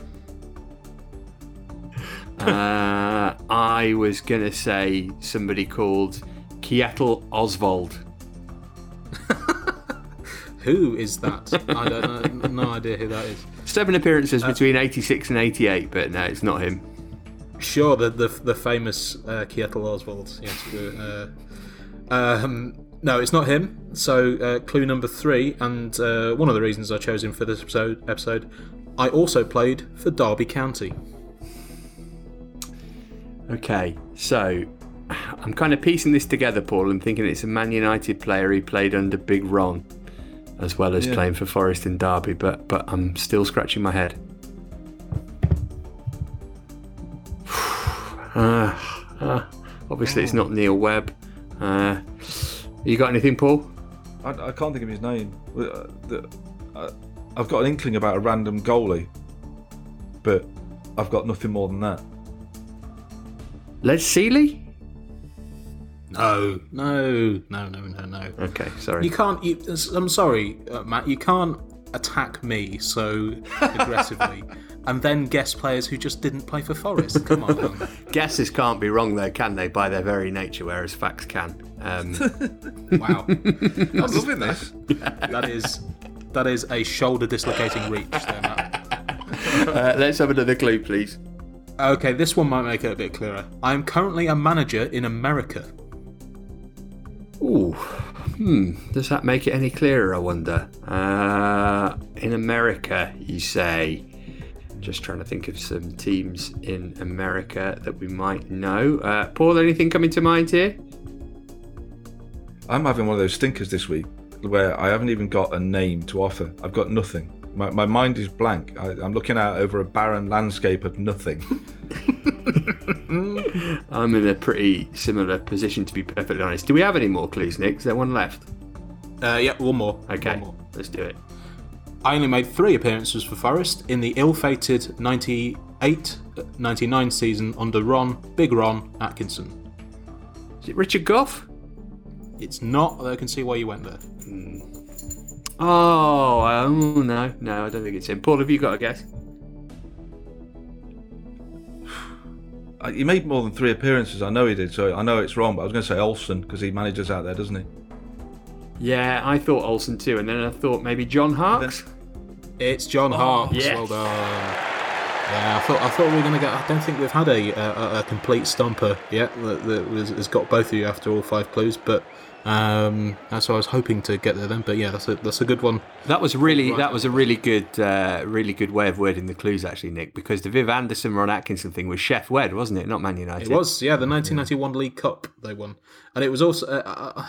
uh, I was going to say somebody called Kietel Oswald. Who is that? I don't know. No idea who that is. Seven appearances between 86 and 88, but no, it's not him. Sure, the the, the famous uh, Kietel Oswald. Yes. Uh, um, no, it's not him. So uh, clue number three, and uh, one of the reasons I chose him for this episode. Episode, I also played for Derby County. Okay, so I'm kind of piecing this together, Paul, and thinking it's a Man United player who played under Big Ron, as well as Yeah. playing for Forest in Derby, but but I'm still scratching my head. Uh, uh, obviously, it's not Neil Webb. Uh, you got anything, Paul? I, I can't think of his name. Uh, the- uh, I've got an inkling about a random goalie, but I've got nothing more than that. Les Sealey? No, no, no, no, no, no. Okay, sorry. You can't. You, I'm sorry, uh, Matt. You can't attack me so aggressively and then guess players who just didn't play for Forest. Come on. Guesses can't be wrong, though, can they? By their very nature, whereas facts can. Um, Wow. I'm loving this. That is that is a shoulder dislocating reach there, Matt. uh, let's have another clue, please. Okay, this one might make it a bit clearer. I am currently a manager in America. Ooh, hmm. Does that make it any clearer? I wonder. Uh, in America, you say. Just trying to think of some teams in America that we might know. Uh, Paul, anything coming to mind here? I'm having one of those stinkers this week where I haven't even got a name to offer. I've got nothing. My, my mind is blank. I, I'm looking out over a barren landscape of nothing. I'm in a pretty similar position, to be perfectly honest. Do we have any more clues, Nick? Is there one left? Uh, yeah, one more. Okay, One more. let's do it. I only made three appearances for Forest in the ill fated 98 99 season under Ron, Big Ron Atkinson. Is it Richard Gough? It's not, although I can see why you went there. Oh, um, no, no, I don't think it's him. Paul, have you got a guess? Uh, He made more than three appearances. I know he did, so I know it's wrong. But I was going to say Olsen because he manages out there, doesn't he? Yeah, I thought Olsen too, and then I thought maybe John Harkes. It's John Hart. yes. Well done. Yeah, I thought I thought we were going to get. I don't think we've had a a, a complete stomper yet that, that was, has got both of you after all five clues, but um, that's what I was hoping to get there then. But yeah, that's a that's a good one. That was really that was a really good uh, really good way of wording the clues actually, Nick, because the Viv Anderson Ron Atkinson thing was Sheff Wed, wasn't it? Not Man United. It was, yeah, the 1991 League Cup they won, and it was also uh, uh,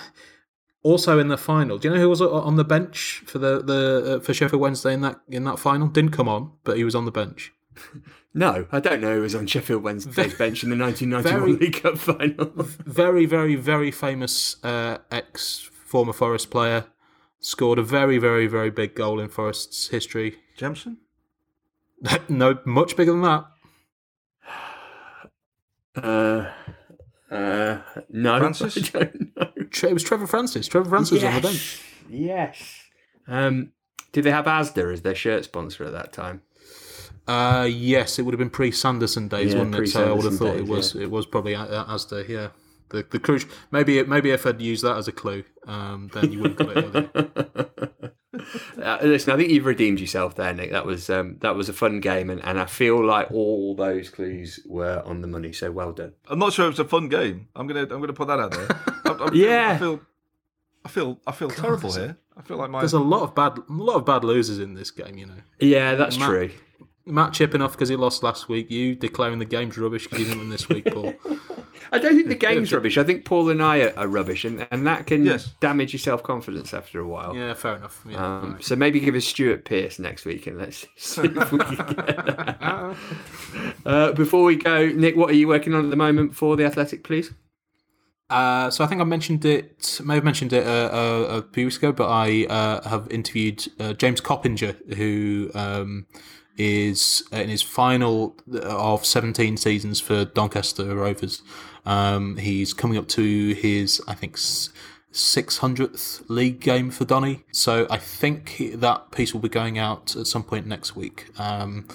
also in the final. Do you know who was on the bench for the the uh, for Sheffield Wednesday in that in that final? Didn't come on, but he was on the bench. No, I don't know who was on Sheffield Wednesday's bench in the 1991 Very- League Cup final. Very, very, very famous uh, ex former Forest player. Scored a very, very, very big goal in Forest's history. Jemson? no, much bigger than that. Uh, uh, no, Francis? I don't know. It was Trevor Francis. Trevor Francis was on the bench. Yes. Um, did they have Asda as their shirt sponsor at that time? Uh, yes, it would have been pre Sanderson days, Yeah, wouldn't it? So I would have pre-Sanderson thought it days, was it was probably A- A- Asda. Yeah, the the crucial. Maybe it, maybe if I'd used that as a clue, um, then you wouldn't have got it. would you? Uh, listen, I think you've redeemed yourself there, Nick. That was um, that was a fun game, and, and I feel like all those clues were on the money. So well done. I'm not sure it was a fun game. I'm gonna I'm gonna put that out there. I, I, Yeah. I feel I feel I feel terrible here. I feel like my There's a lot of bad, a lot of bad losers in this game. You know, Yeah, that's Matt- true. Matt chipping off because he lost last week. You declaring the game's rubbish because you didn't win this week, Paul. I don't think the game's rubbish. I think Paul and I are, rubbish, and, and that can Yes. damage your self confidence after a while. yeah, fair enough. Yeah, Um, so maybe give us Stuart Pearce next week and let's see if we can get uh, Before we go, Nick, what are you working on at the moment for the Athletic, please? Uh, so I think I mentioned it, may have mentioned it uh, uh, a few weeks ago, but I uh, have interviewed uh, James Coppinger, who um, is in his final of 17 seasons for Doncaster Rovers. Um, he's coming up to his, I think, 600th league game for Donny. So I think that piece will be going out at some point next week. Um,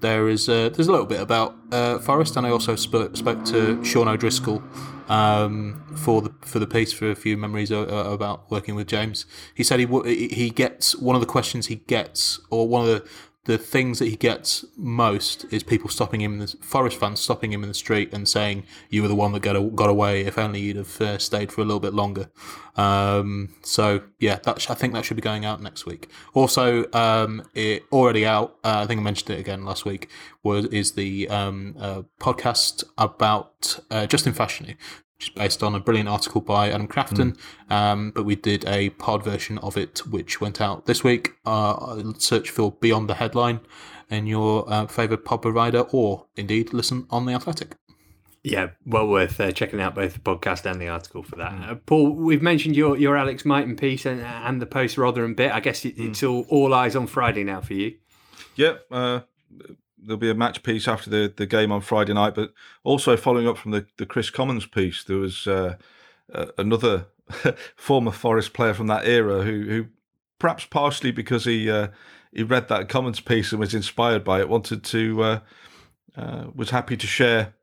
there is a, there's a little bit about uh, Forest, and I also spoke, spoke to Sean O'Driscoll um, for the for the piece for a few memories uh, uh, about working with James. He said he w- he gets one of the questions he gets, or one of the the things that he gets most is people stopping him, in the, Forest fans stopping him in the street and saying, "You were the one that got got away. If only you'd have uh, stayed for a little bit longer." Um, so yeah, that sh- I think that should be going out next week. Also, um, it already out. Uh, I think I mentioned it again last week. Was is the um, uh, podcast about uh, Justin Fashanu, which is based on a brilliant article by Adam Crafton. Um, but we did a pod version of it, which went out this week. Uh, search for Beyond the Headline in your uh, favourite pod provider, or indeed listen on the Athletic. Yeah, well worth uh, checking out both the podcast and the article for that. Uh, Paul, we've mentioned your, your Alex Mighten piece and, and the post Rotherham bit. I guess it, it's all, all eyes on Friday now for you. Yeah, uh, there'll be a match piece after the, the game on Friday night, but also following up from the, the Kris Commons piece, there was uh, uh, another former Forest player from that era who, who perhaps partially because he uh, he read that Commons piece and was inspired by it, wanted to uh, uh, was happy to share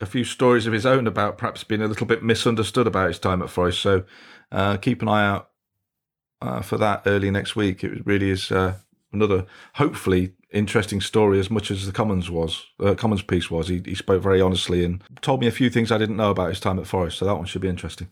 a few stories of his own about perhaps being a little bit misunderstood about his time at Forest. So uh, keep an eye out for that early next week. It really is another, hopefully, interesting story as much as the Commons was. Uh, Commons piece was. He, he spoke very honestly and told me a few things I didn't know about his time at Forest. So that one should be interesting.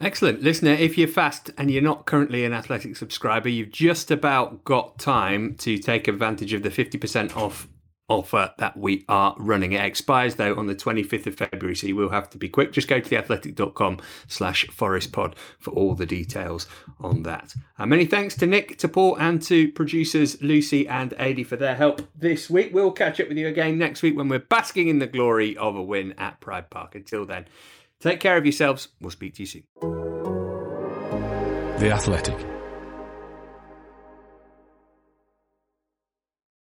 Excellent. Listener, if you're fast and you're not currently an Athletic subscriber, you've just about got time to take advantage of the 50% off offer that we are running. It expires though on the 25th of February, so you will have to be quick. Just go to theathletic.com slash forestpod for all the details on that. And many thanks to Nick, to Paul, and to producers Lucy and Adi for their help this week. We'll catch up with you again next week when we're basking in the glory of a win at Pride Park. Until then, take care of yourselves. We'll speak to you soon. The Athletic.